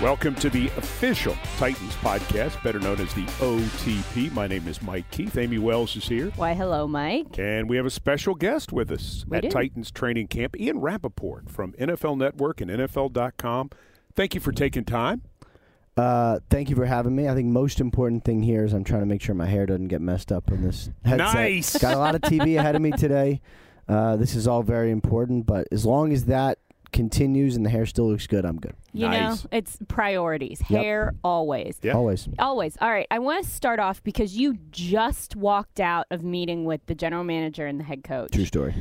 Welcome to the official Titans podcast, better known as the OTP. My name is Mike Keith. Amie Wells is here. Why, hello, Mike. And we have a special guest with us We at do. Titans training camp, Ian Rapoport from NFL Network and NFL.com. Thank you for taking time. Uh, thank you for having me. I think most important thing here is I'm trying to make sure my hair doesn't get messed up in this headset. Nice. Got a lot of TV ahead of me today. Uh, this is all very important, but as long as that continues and the hair still looks good, I'm good. You Nice. know, it's priorities. Yep. Hair, always. Yeah. Always. Always. All right. I want to start off because you just walked out of meeting with the general manager and the head coach. True story.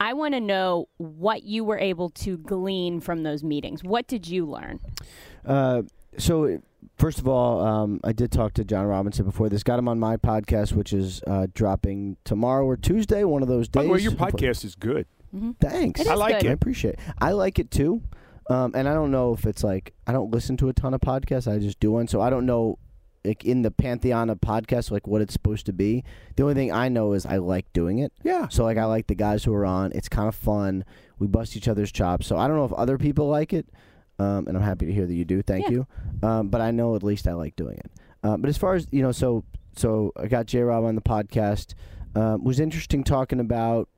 I want to know what you were able to glean from those meetings. What did you learn? Uh, so, first of all, um, I did talk to Jon Robinson before this. Got him on my podcast, which is uh, dropping tomorrow or Tuesday, one of those By days. the way, your podcast is good. Thanks. It I like good. I appreciate it. I like it too. Um, and I don't know if it's like I don't listen to a ton of podcasts. I just do one, so I don't know like in the pantheon of podcasts like what it's supposed to be. The only thing I know is I like doing it. Yeah. So like I like the guys who are on. It's kind of fun. We bust each other's chops. So I don't know if other people like it, um, and I'm happy to hear that you do. Thank Yeah. you. Um, but I know at least I like doing it. Um, but as far as you know, so so I got J Rob on the podcast. Um, was interesting talking about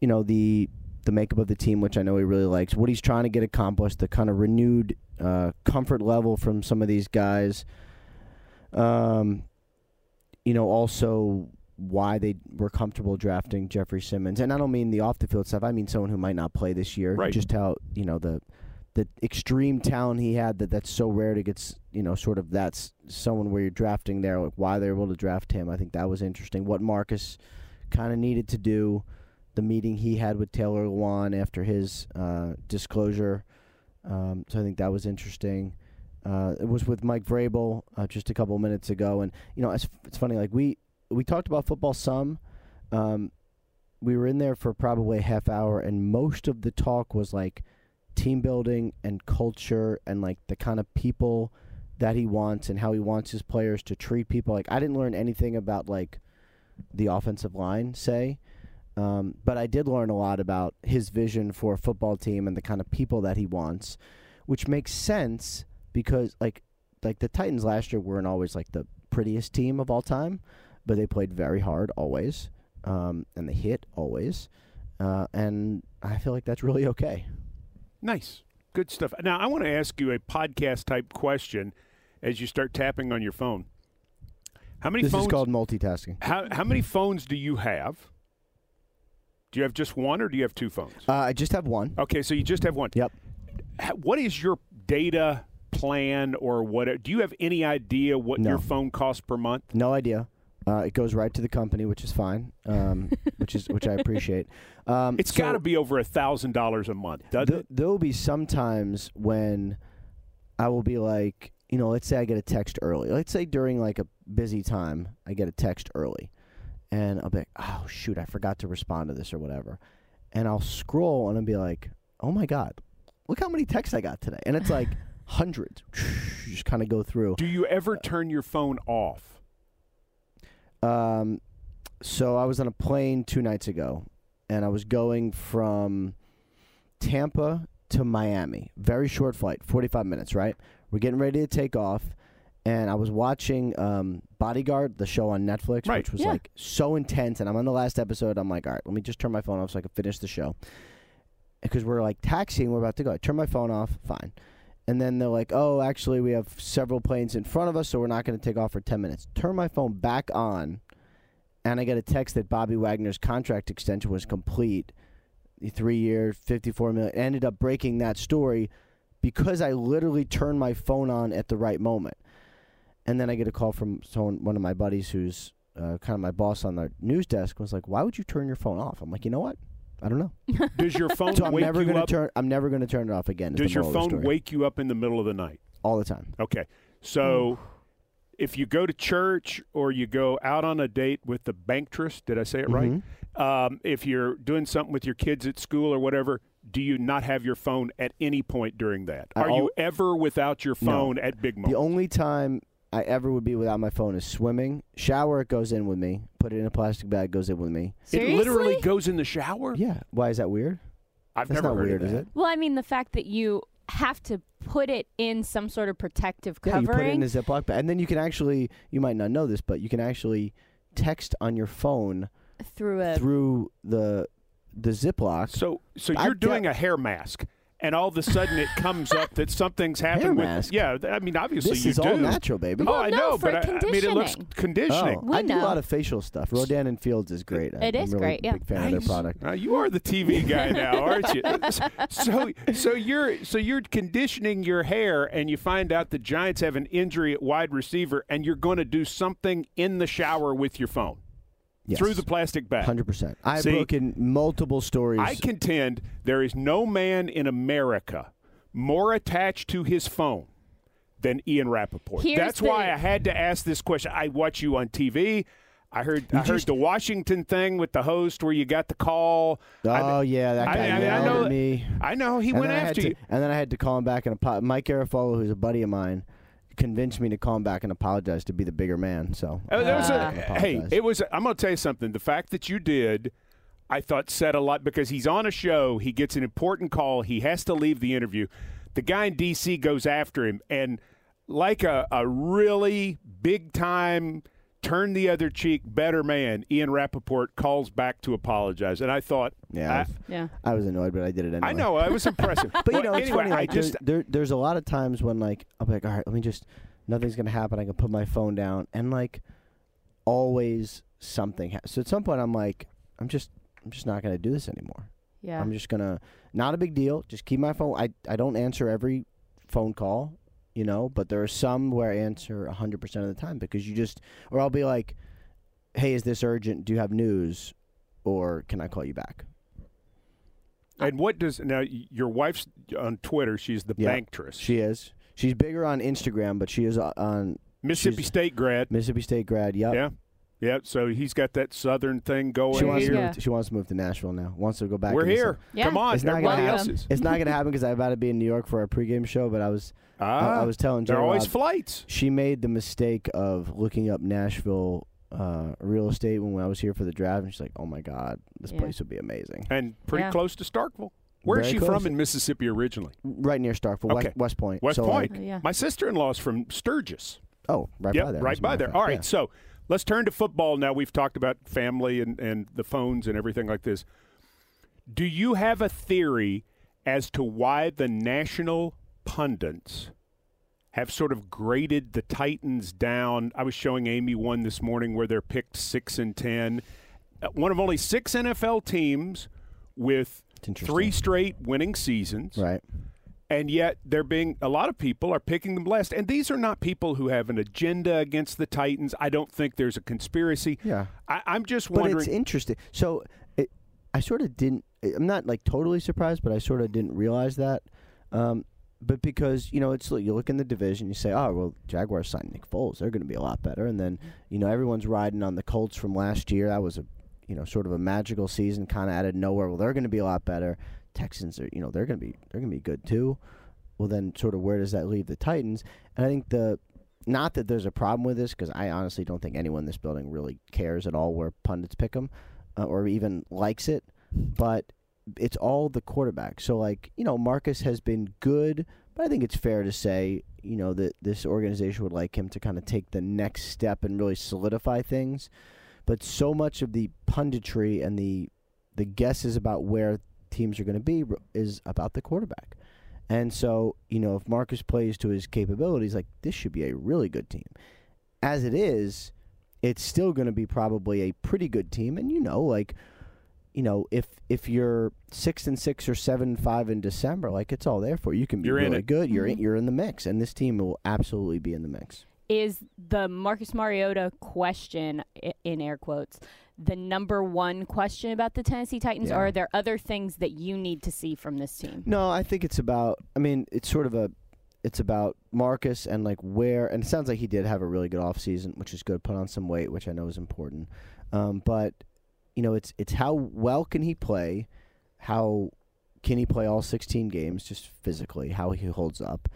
you know the the makeup of the team, which I know he really likes. What he's trying to get accomplished, the kind of renewed uh, comfort level from some of these guys. Um, you know, also why they were comfortable drafting Jeffrey Simmons, and I don't mean the off the field stuff. I mean someone who might not play this year. Right. Just how you know the the extreme talent he had that that's so rare to get. You know, sort of that's someone where you're drafting there. Like why they're able to draft him. I think that was interesting. What Marcus kind of needed to do. The meeting he had with Taylor Lewan after his uh, disclosure. Um, so I think that was interesting. Uh, it was with Mike Vrabel uh, just a couple minutes ago, and you know it's it's funny. Like we we talked about football some. Um, we were in there for probably a half hour, and most of the talk was like team building and culture and like the kind of people that he wants and how he wants his players to treat people. Like I didn't learn anything about like the offensive line, say. Um, but I did learn a lot about his vision for a football team and the kind of people that he wants, which makes sense because like like the Titans last year weren't always like the prettiest team of all time, but they played very hard always, um, and they hit always, uh, and I feel like that's really okay. Nice. Good stuff. Now, I want to ask you a podcast type question as you start tapping on your phone. How many This phones is called multitasking. how, how many phones do you have? Do you have just one or do you have two phones? Uh, I just have one. Okay, so you just have one. Yep. What is your data plan or what? Do you have any idea what No. your phone costs per month? No idea. Uh, it goes right to the company, which is fine, um, which is which I appreciate. Um, It's so- got to be over a thousand dollars a month, doesn't Th- it? there will be some times when I will be like, you know, let's say I get a text early. Let's say during like a busy time, I get a text early, and I'll be like, oh shoot, I forgot to respond to this or whatever, and I'll scroll and I'll be like, oh my god, look how many texts I got today, and it's like hundreds. You just kind of go through. Do you ever turn your phone off? Um, so I was on a plane two nights ago, and I was going from Tampa to Miami. Very short flight, forty-five minutes. Right, we're getting ready to take off, and I was watching um, Bodyguard, the show on Netflix, Right. which was Yeah. like so intense. And I'm on the last episode. I'm like, all right, let me just turn my phone off so I can finish the show. Because we're like taxiing, we're about to go. I turn my phone off, fine. And then they're like, oh, actually, we have several planes in front of us, so we're not going to take off for 10 minutes. Turn my phone back on, and I get a text that Bobby Wagner's contract extension was complete. Three year, 54 million. Ended up breaking that story because I literally turned my phone on at the right moment. And then I get a call from someone, one of my buddies who's uh, kind of my boss on the news desk, was like, why would you turn your phone off? I'm like, you know what? I don't know. Does your phone So I'm wake never you gonna up? turn. I'm never gonna turn it off again. Does your moral of the phone wake you up in the middle of the night? all the time? Okay. So if you go to church or you go out on a date with the banktress, did I say it right? Mhm. Um, if you're doing something with your kids at school or whatever, do you not have your phone at any point during that? I Are you ever without your No. phone at big moments? The only time I ever would be without my phone is swimming. Shower, it goes in with me. Put it in a plastic bag, goes in with me. Seriously? It literally goes in the shower. Yeah. Why is that weird? I've That's never not heard weird, of is it? Well, I mean, the fact that you have to put it in some sort of protective Yeah, you put it in a Ziploc bag, and then you can actually. You might not know this, but you can actually text on your phone through a through the the Ziploc. So, so you're doubt- doing a hair mask, and all of a sudden it comes up that something's happened Hair with. mask? Yeah, I mean, obviously This you is do. all natural, baby. Oh, Well, I no, know, for but I, I mean, it looks conditioning. Oh, We I do a lot of facial stuff. Rodan and Fields is great. It I'm is really great, yeah. Big fan of their product. Uh, you are the TV guy now, aren't you? So, so you're so you're conditioning your hair, and you find out the Giants have an injury at wide receiver, and you're going to do something in the shower with your phone Yes. through the plastic bag. Hundred percent. I've See, broken multiple stories. I contend there is no man in America more attached to his phone than Ian Rapoport. Here's That's why I had to ask this question. I watch you on TV. I heard I heard the Washington thing with the host where you got the call. oh I, yeah, that guy I mean, I yelled know- at me. I know he and went then I had after to, you. And then I had to call him back and apo- Mike Garafolo, who's a buddy of mine, convinced me to call him back and apologize to be the bigger man. So Uh, there was a- Ah. hey, it was. I'm going to tell you something. The fact that you did, I thought said a lot because he's on a show. He gets an important call. He has to leave the interview. The guy in D.C. goes after him, and like a, a really big time, turn the other cheek, better man, Ian Rapoport calls back to apologize. And I thought, yeah, I I, was, yeah. I was annoyed, but I did it anyway. I know I was impressive. But you know, it's anyway, funny. I Like, just there, there, there's a lot of times when like I'll be like, all right, let me just, nothing's gonna happen. I can put my phone down, and like, always something. Ha- so at some point, I'm like, I'm just, I'm just not gonna do this anymore. Yeah. I'm just gonna, not a big deal. Just keep my phone. I, I don't answer every phone call, you know, but there are some where I answer 100 percent of the time because you just, or I'll be like, hey, is this urgent? Do you have news, or can I call you back? and what does now your wife's on Twitter? She's the Yeah. banktress. She is. She's bigger on Instagram, but she is uh, on Mississippi State grad. Mississippi State grad. Yep. Yeah. Yeah, so he's got that southern thing going She wants here. to move. To, she wants to move to Nashville now. Wants to go back. We're here. Yeah. Come on, It's not gonna everybody happen. It's not gonna happen because I'm about to be in New York for our pregame show. But I was Ah, I, I was telling there are always J-Rob, flights. she made the mistake of looking up Nashville uh, real estate when I was here for the draft, and she's like, "Oh my God, this Yeah. place would be amazing." And pretty Yeah. close to Starkville. Where is Very she close. from in Mississippi originally? Right near Starkville, Okay. West, West Point. West so Point. Like, Uh, yeah. My sister-in-law is from Sturgis. oh, right yep, by there. right by there. of All fact. right, Yeah. so let's turn to football now. We've talked about family and, and the phones and everything like this. Do you have a theory as to why the national pundits have sort of graded the Titans down? I was showing Amie one this morning where they're picked six and ten. Uh, One of only six NFL teams with three straight winning seasons Right. And yet they're being a lot of people are picking them last and these are not people who have an agenda against the titans i don't think there's a conspiracy Yeah. I, i'm just wondering But it's interesting. So it, I sort of didn't. I'm not like totally surprised, but I sort of didn't realize that. Um, but because you know, it's you look in the division, you say, oh well, Jaguars signed Nick Foles, they're going to be a lot better, and then you know everyone's riding on the Colts from last year. That was a you know sort of a magical season, kind of out of nowhere. Well, they're going to be a lot better. Texans are you know they're going to be they're going to be good too. Well, then sort of where does that leave the Titans? And I think the not that there's a problem with this because I honestly don't think anyone in this building really cares at all where pundits pick them uh, or even likes it, but it's all the quarterback. So like you know Marcus has been good, but I think it's fair to say you know that this organization would like him to kind of take the next step and really solidify things. But so much of the punditry and the the guesses about where teams are going to be is about the quarterback. And so, you know, if Marcus plays to his capabilities, like this should be a really good team. As it is, it's still going to be probably a pretty good team. And you know, like, you know, if if you're six and six or seven five in December, like it's all there for you. You can be You're in really it. good. You're in, Mhm. you're in the mix, and this team will absolutely be in the mix. Is the Marcus Mariota question, in air quotes, the number one question about the Tennessee Titans, Yeah. or are there other things that you need to see from this team? No, I think it's about. I mean, it's sort of a. It's about Marcus and like where, and it sounds like he did have a really good off season, which is good. Put on some weight, which I know is important. Um, but you know, it's it's how well can he play, how can he play all 16 games just physically, how he holds up,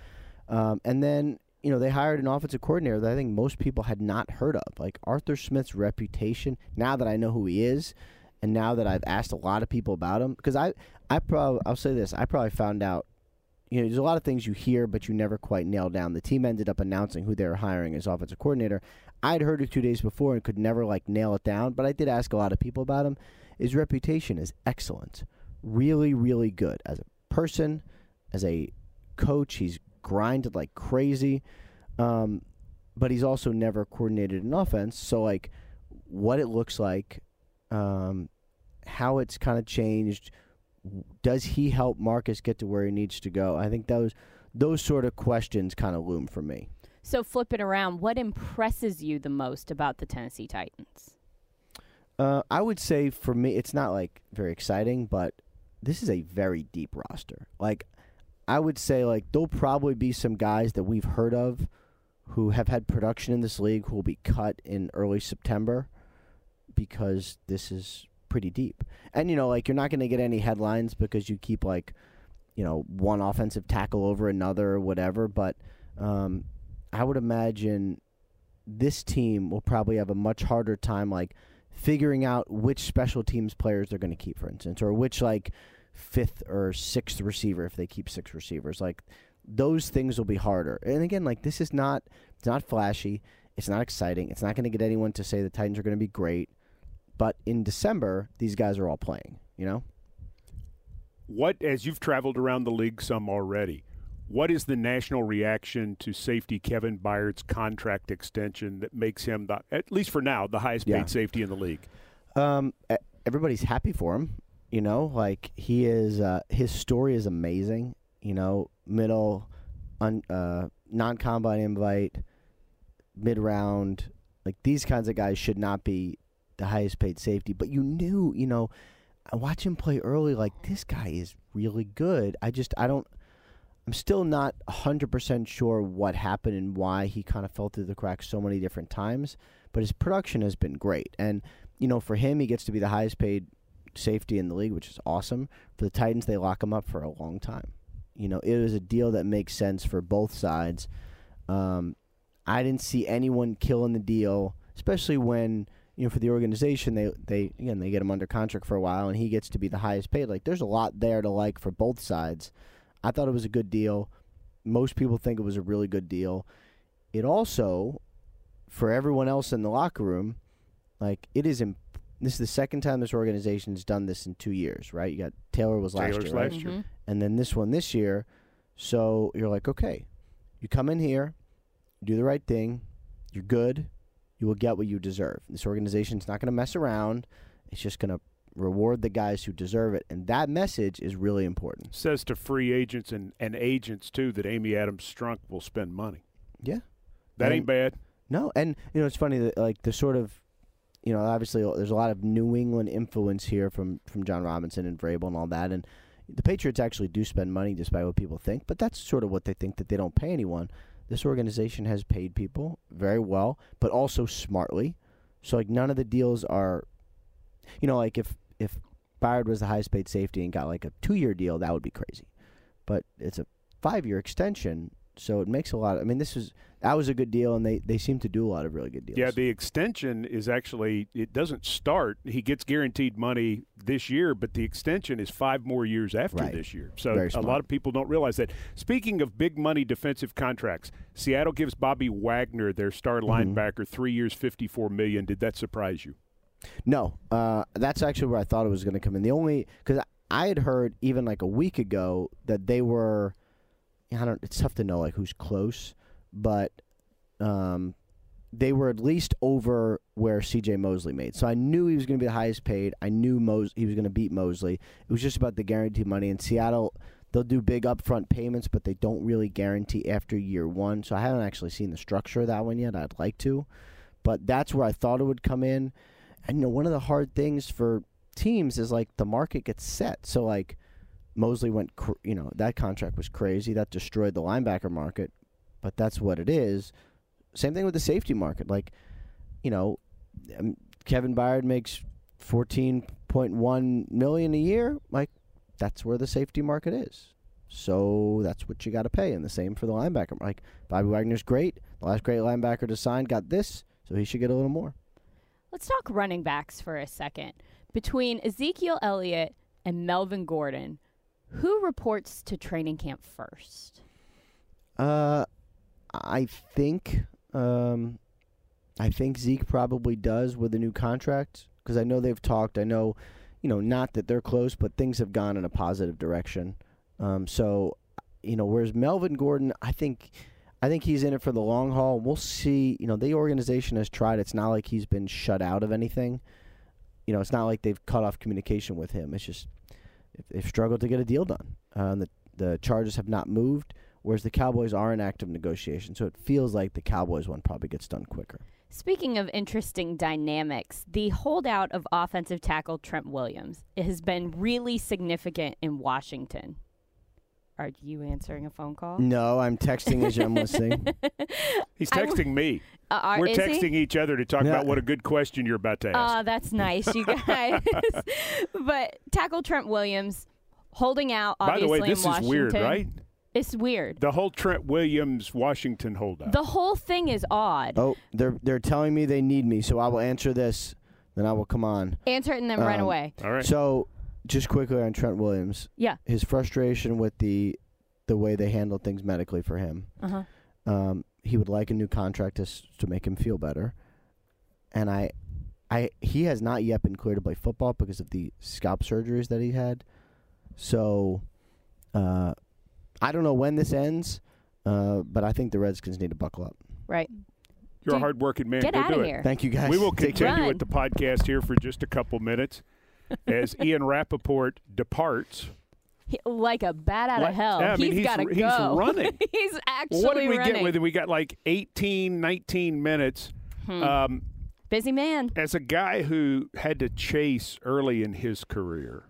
um, and then you know, they hired an offensive coordinator that I think most people had not heard of. Like Arthur Smith's reputation, now that I know who he is, and now that I've asked a lot of people about him, because I, I probably, I'll say this, I probably found out, you know, there's a lot of things you hear, but you never quite nail down. The team ended up announcing who they were hiring as offensive coordinator. I'd heard it two days before and could never like nail it down, but I did ask a lot of people about him. His reputation is excellent, really, really good as a person, as a coach. He's grinded like crazy, um, but he's also never coordinated an offense. So like, what it looks like, um, how it's kind of changed. Does he help Marcus get to where he needs to go? I think those those sort of questions kind of loom for me. So flip it around. What impresses you the most about the Tennessee Titans? Uh, I would say for me, it's not like very exciting, but this is a very deep roster. Like, I would say like there'll probably be some guys that we've heard of who have had production in this league who will be cut in early September because this is pretty deep. And you know, like you're not going to get any headlines because you keep like, you know, one offensive tackle over another or whatever. But um, I would imagine this team will probably have a much harder time like figuring out which special teams players they're going to keep, for instance, or which like fifth or sixth receiver if they keep six receivers. Like those things will be harder. And again, like this is not it's not flashy. It's not exciting. It's not going to get anyone to say the Titans are going to be great. But in December, these guys are all playing. You know. What, as you've traveled around the league some already, what is the national reaction to safety Kevin Byard's contract extension that makes him, the, at least for now, the highest paid Yeah. safety in the league? Um, everybody's happy for him. You know, like he is. Uh, his story is amazing. You know, middle, un, uh, non-combine invite, mid-round. Like these kinds of guys should not be the highest paid safety. But you knew, you know, I watch him play early. Like this guy is really good. I just, I don't. I'm still not 100% sure what happened and why he kind of fell through the cracks so many different times. But his production has been great. And, you know, for him, he gets to be the highest paid safety in the league, which is awesome. For the Titans, they lock him up for a long time. You know, it was a deal that makes sense for both sides. Um, I didn't see anyone killing the deal, especially when you know for the organization they they again they get him under contract for a while and he gets to be the highest paid. Like there's a lot there to like for both sides. I thought it was a good deal. Most people think it was a really good deal. It also, for everyone else in the locker room, like it is. Imp- this is the second time this organization has done this in two years, right? You got Taylor was last Taylor's year, right? last year. Mhm. and then this one this year. So you're like, okay, you come in here, you do the right thing, you're good, you will get what you deserve. This organization's not going to mess around. It's just going to reward the guys who deserve it, and that message is really important. Says to free agents and, and agents, too, that Amy Adams Strunk will spend money. Yeah. That And- ain't bad. No, and you know it's funny that like the sort of, you know, obviously uh, there's a lot of New England influence here from from Jon Robinson and Vrabel and all that, and the Patriots actually do spend money despite what people think, but that's sort of what they think that they don't pay anyone. This organization has paid people very well, but also smartly. So like none of the deals are, you know, like if if Byard was the highest paid safety and got like a two year deal, that would be crazy. But it's a five year extension, so it makes a lot. Of, I mean, this is that was a good deal, and they they seem to do a lot of really good deals. Yeah, the extension is actually it doesn't start. He gets guaranteed money this year, but the extension is five more years after Right. this year. So a lot of people don't realize that. Speaking of big money defensive contracts, Seattle gives Bobby Wagner, their star Mhm. linebacker, three years, fifty-four million. Did that surprise you? No, uh, that's actually where I thought it was going to come in. The only because I had heard even like a week ago that they were. I don't. It's tough to know like who's close, but um, they were at least over where C.J. Mosley made. So I knew he was going to be the highest paid. I knew Mos- he was going to beat Mosley. It was just about the guaranteed money. In Seattle, they'll do big upfront payments, but they don't really guarantee after year one. So I haven't actually seen the structure of that one yet. I'd like to, but that's where I thought it would come in. And you know, one of the hard things for teams is like the market gets set. So like Mosley went, cr- you know, that contract was crazy. That destroyed the linebacker market, but that's what it is. Same thing with the safety market. Like, you know, um, Kevin Byard makes fourteen point one million a year. Like, that's where the safety market is. So that's what you got to pay. And the same for the linebacker. Like Bobby Wagner's great. The last great linebacker to sign got this, so he should get a little more. Let's talk running backs for a second. Between Ezekiel Elliott and Melvin Gordon, who reports to training camp first? Uh, I think um, I think Zeke probably does with a new contract because I know they've talked. I know, you know, not that they're close, but things have gone in a positive direction. Um, so, you know, whereas Melvin Gordon, I think. I think he's in it for the long haul. We'll see. You know, the organization has tried. It's not like he's been shut out of anything. You know, it's not like they've cut off communication with him. It's just they've struggled to get a deal done. Uh, the the Chargers have not moved whereas the Cowboys are in active negotiation. So it feels like the Cowboys one probably gets done quicker. Speaking of interesting dynamics, the holdout of offensive tackle Trent Williams has been really significant in Washington. Are you answering a phone call? No, I'm texting as I'm listening. He's texting me. Uh, are, We're is texting he? each other to talk Yeah. about what a good question you're about to ask. Oh, that's nice, you guys. but tackle Trent Williams holding out. By the Obviously way, this in is weird, Washington. right? It's weird. The whole Trent Williams Washington holdout. The whole thing is odd. oh, they're they're telling me they need me, so I will answer this. Then I will come on. Answer it and then run Um, away. All right. So, just quickly on Trent Williams, Yeah. his frustration with the the way they handled things medically for him. Uh huh. Um, he would like a new contract to s- to make him feel better, and I, I he has not yet been cleared to play football because of the scalp surgeries that he had. So, uh, I don't know when this ends, uh, but I think the Redskins need to buckle up. Right. You're a Dude, hardworking man. Get Go out do of it. here. Thank you guys. We will Take care. continue Run. with the podcast here for just a couple minutes as Ian Rapoport departs. He- like a bat out Like- of hell. yeah, I mean, he's he's got to go. he's running. he's actually what did we running. get with him? We got like 18, 19 minutes. Hmm. Um, Busy man. as a guy who had to chase early in his career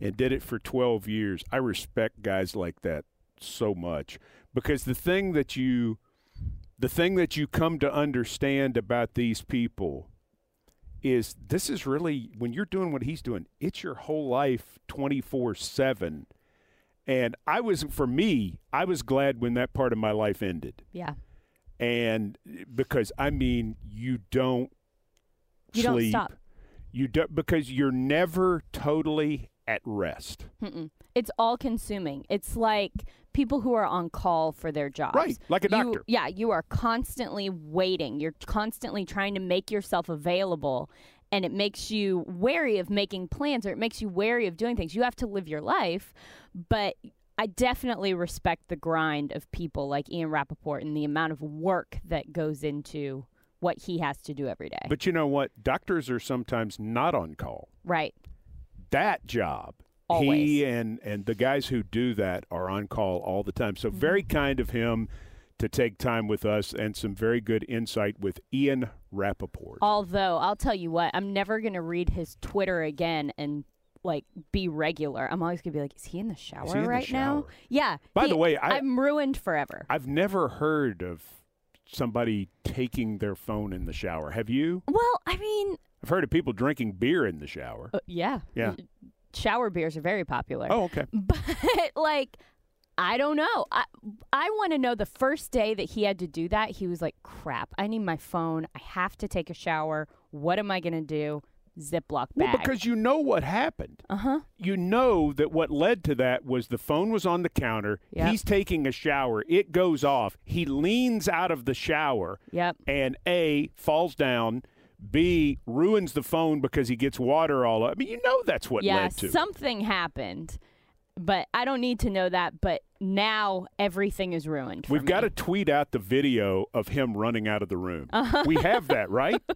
and did it for 12 years, I respect guys like that so much because the thing that you the thing that you come to understand about these people is this is really when you're doing what he's doing, it's your whole life 24/7. And I was for me, I was glad when that part of my life ended Yeah. and because I mean you don't You don't sleep. stop. You don't because you're never totally at rest. Mm-mm. It's all consuming. It's like people who are on call for their jobs. Right, like a You- doctor. yeah, you are constantly waiting. You're constantly trying to make yourself available, and it makes you wary of making plans or it makes you wary of doing things. You have to live your life, but I definitely respect the grind of people like Ian Rapoport and the amount of work that goes into what he has to do every day. But you know what? Doctors are sometimes not on call. right. That job. Always. He and and the guys who do that are on call all the time. So very Mm-hmm. kind of him to take time with us and some very good insight with Ian Rapoport. Although I'll tell you what, I'm never gonna read his Twitter again and like be regular. I'm always gonna be like, is he in the shower in the right now? Yeah. By he- the way, I- I'm ruined forever. I've never heard of somebody taking their phone in the shower. Have you? well, I mean, I've heard of people drinking beer in the shower. uh, yeah, Yeah. Shower beers are very popular. Oh, okay. But like, I don't know. I I want to know the first day that he had to do that. He was like, "Crap! I need my phone. I have to take a shower. What am I gonna do?" Ziploc bag. Well, because you know what happened. uh huh. You know that what led to that was the phone was on the counter. Yep. He's taking a shower. It goes off. He leans out of the shower Yep. and A, falls down. B, ruins the phone because he gets water all up. I mean, you know that's what yeah, led to something happened, but I don't need to know that. But now everything is ruined. We've got to tweet out the video of him running out of the room. We have that, right?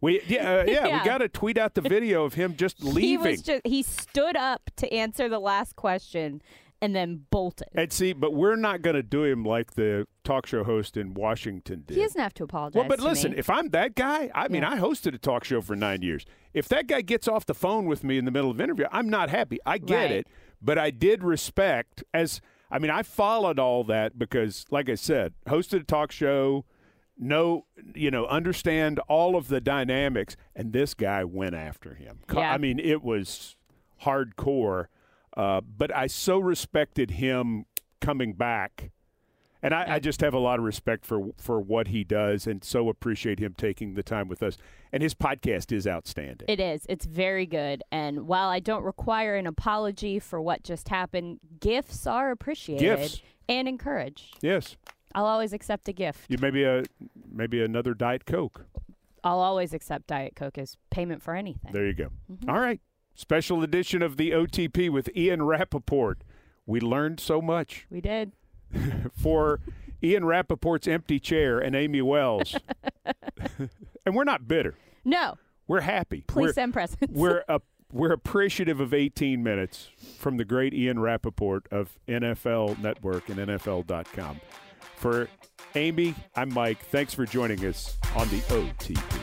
We yeah, uh, yeah, Yeah. we got to tweet out the video of him just He leaving. was just he stood up to answer the last question and then bolted. and see, but we're not going to do him like the talk show host in Washington did. He doesn't have to apologize. well, but listen, me. if I'm that guy, I mean, Yeah. I hosted a talk show for nine years. If that guy gets off the phone with me in the middle of an interview, I'm not happy. I get Right. it, but I did respect as I mean, I followed all that because, like I said, hosted a talk show, know, you know, understand all of the dynamics, and this guy went after him. Yeah. I mean, it was hardcore. Uh, but I so respected him coming back. And I, I, just have a lot of respect for for what he does, and so appreciate him taking the time with us. And his podcast is outstanding. It is. It's very good. And while I don't require an apology for what just happened, gifts are appreciated gifts. and encouraged. Yes. I'll always accept a gift. You maybe a maybe another Diet Coke. I'll always accept Diet Coke as payment for anything. There you go. Mm-hmm. All right. Special edition of the OTP with Ian Rapoport. We learned so much. We did. For Ian Rapoport's empty chair and Amie Wells. and we're not bitter. No. We're happy. Please we're, send presents. we're a, we're appreciative of 18 minutes from the great Ian Rapoport of NFL Network and NFL.com. For Amie, I'm Mike. Thanks for joining us on the OTP.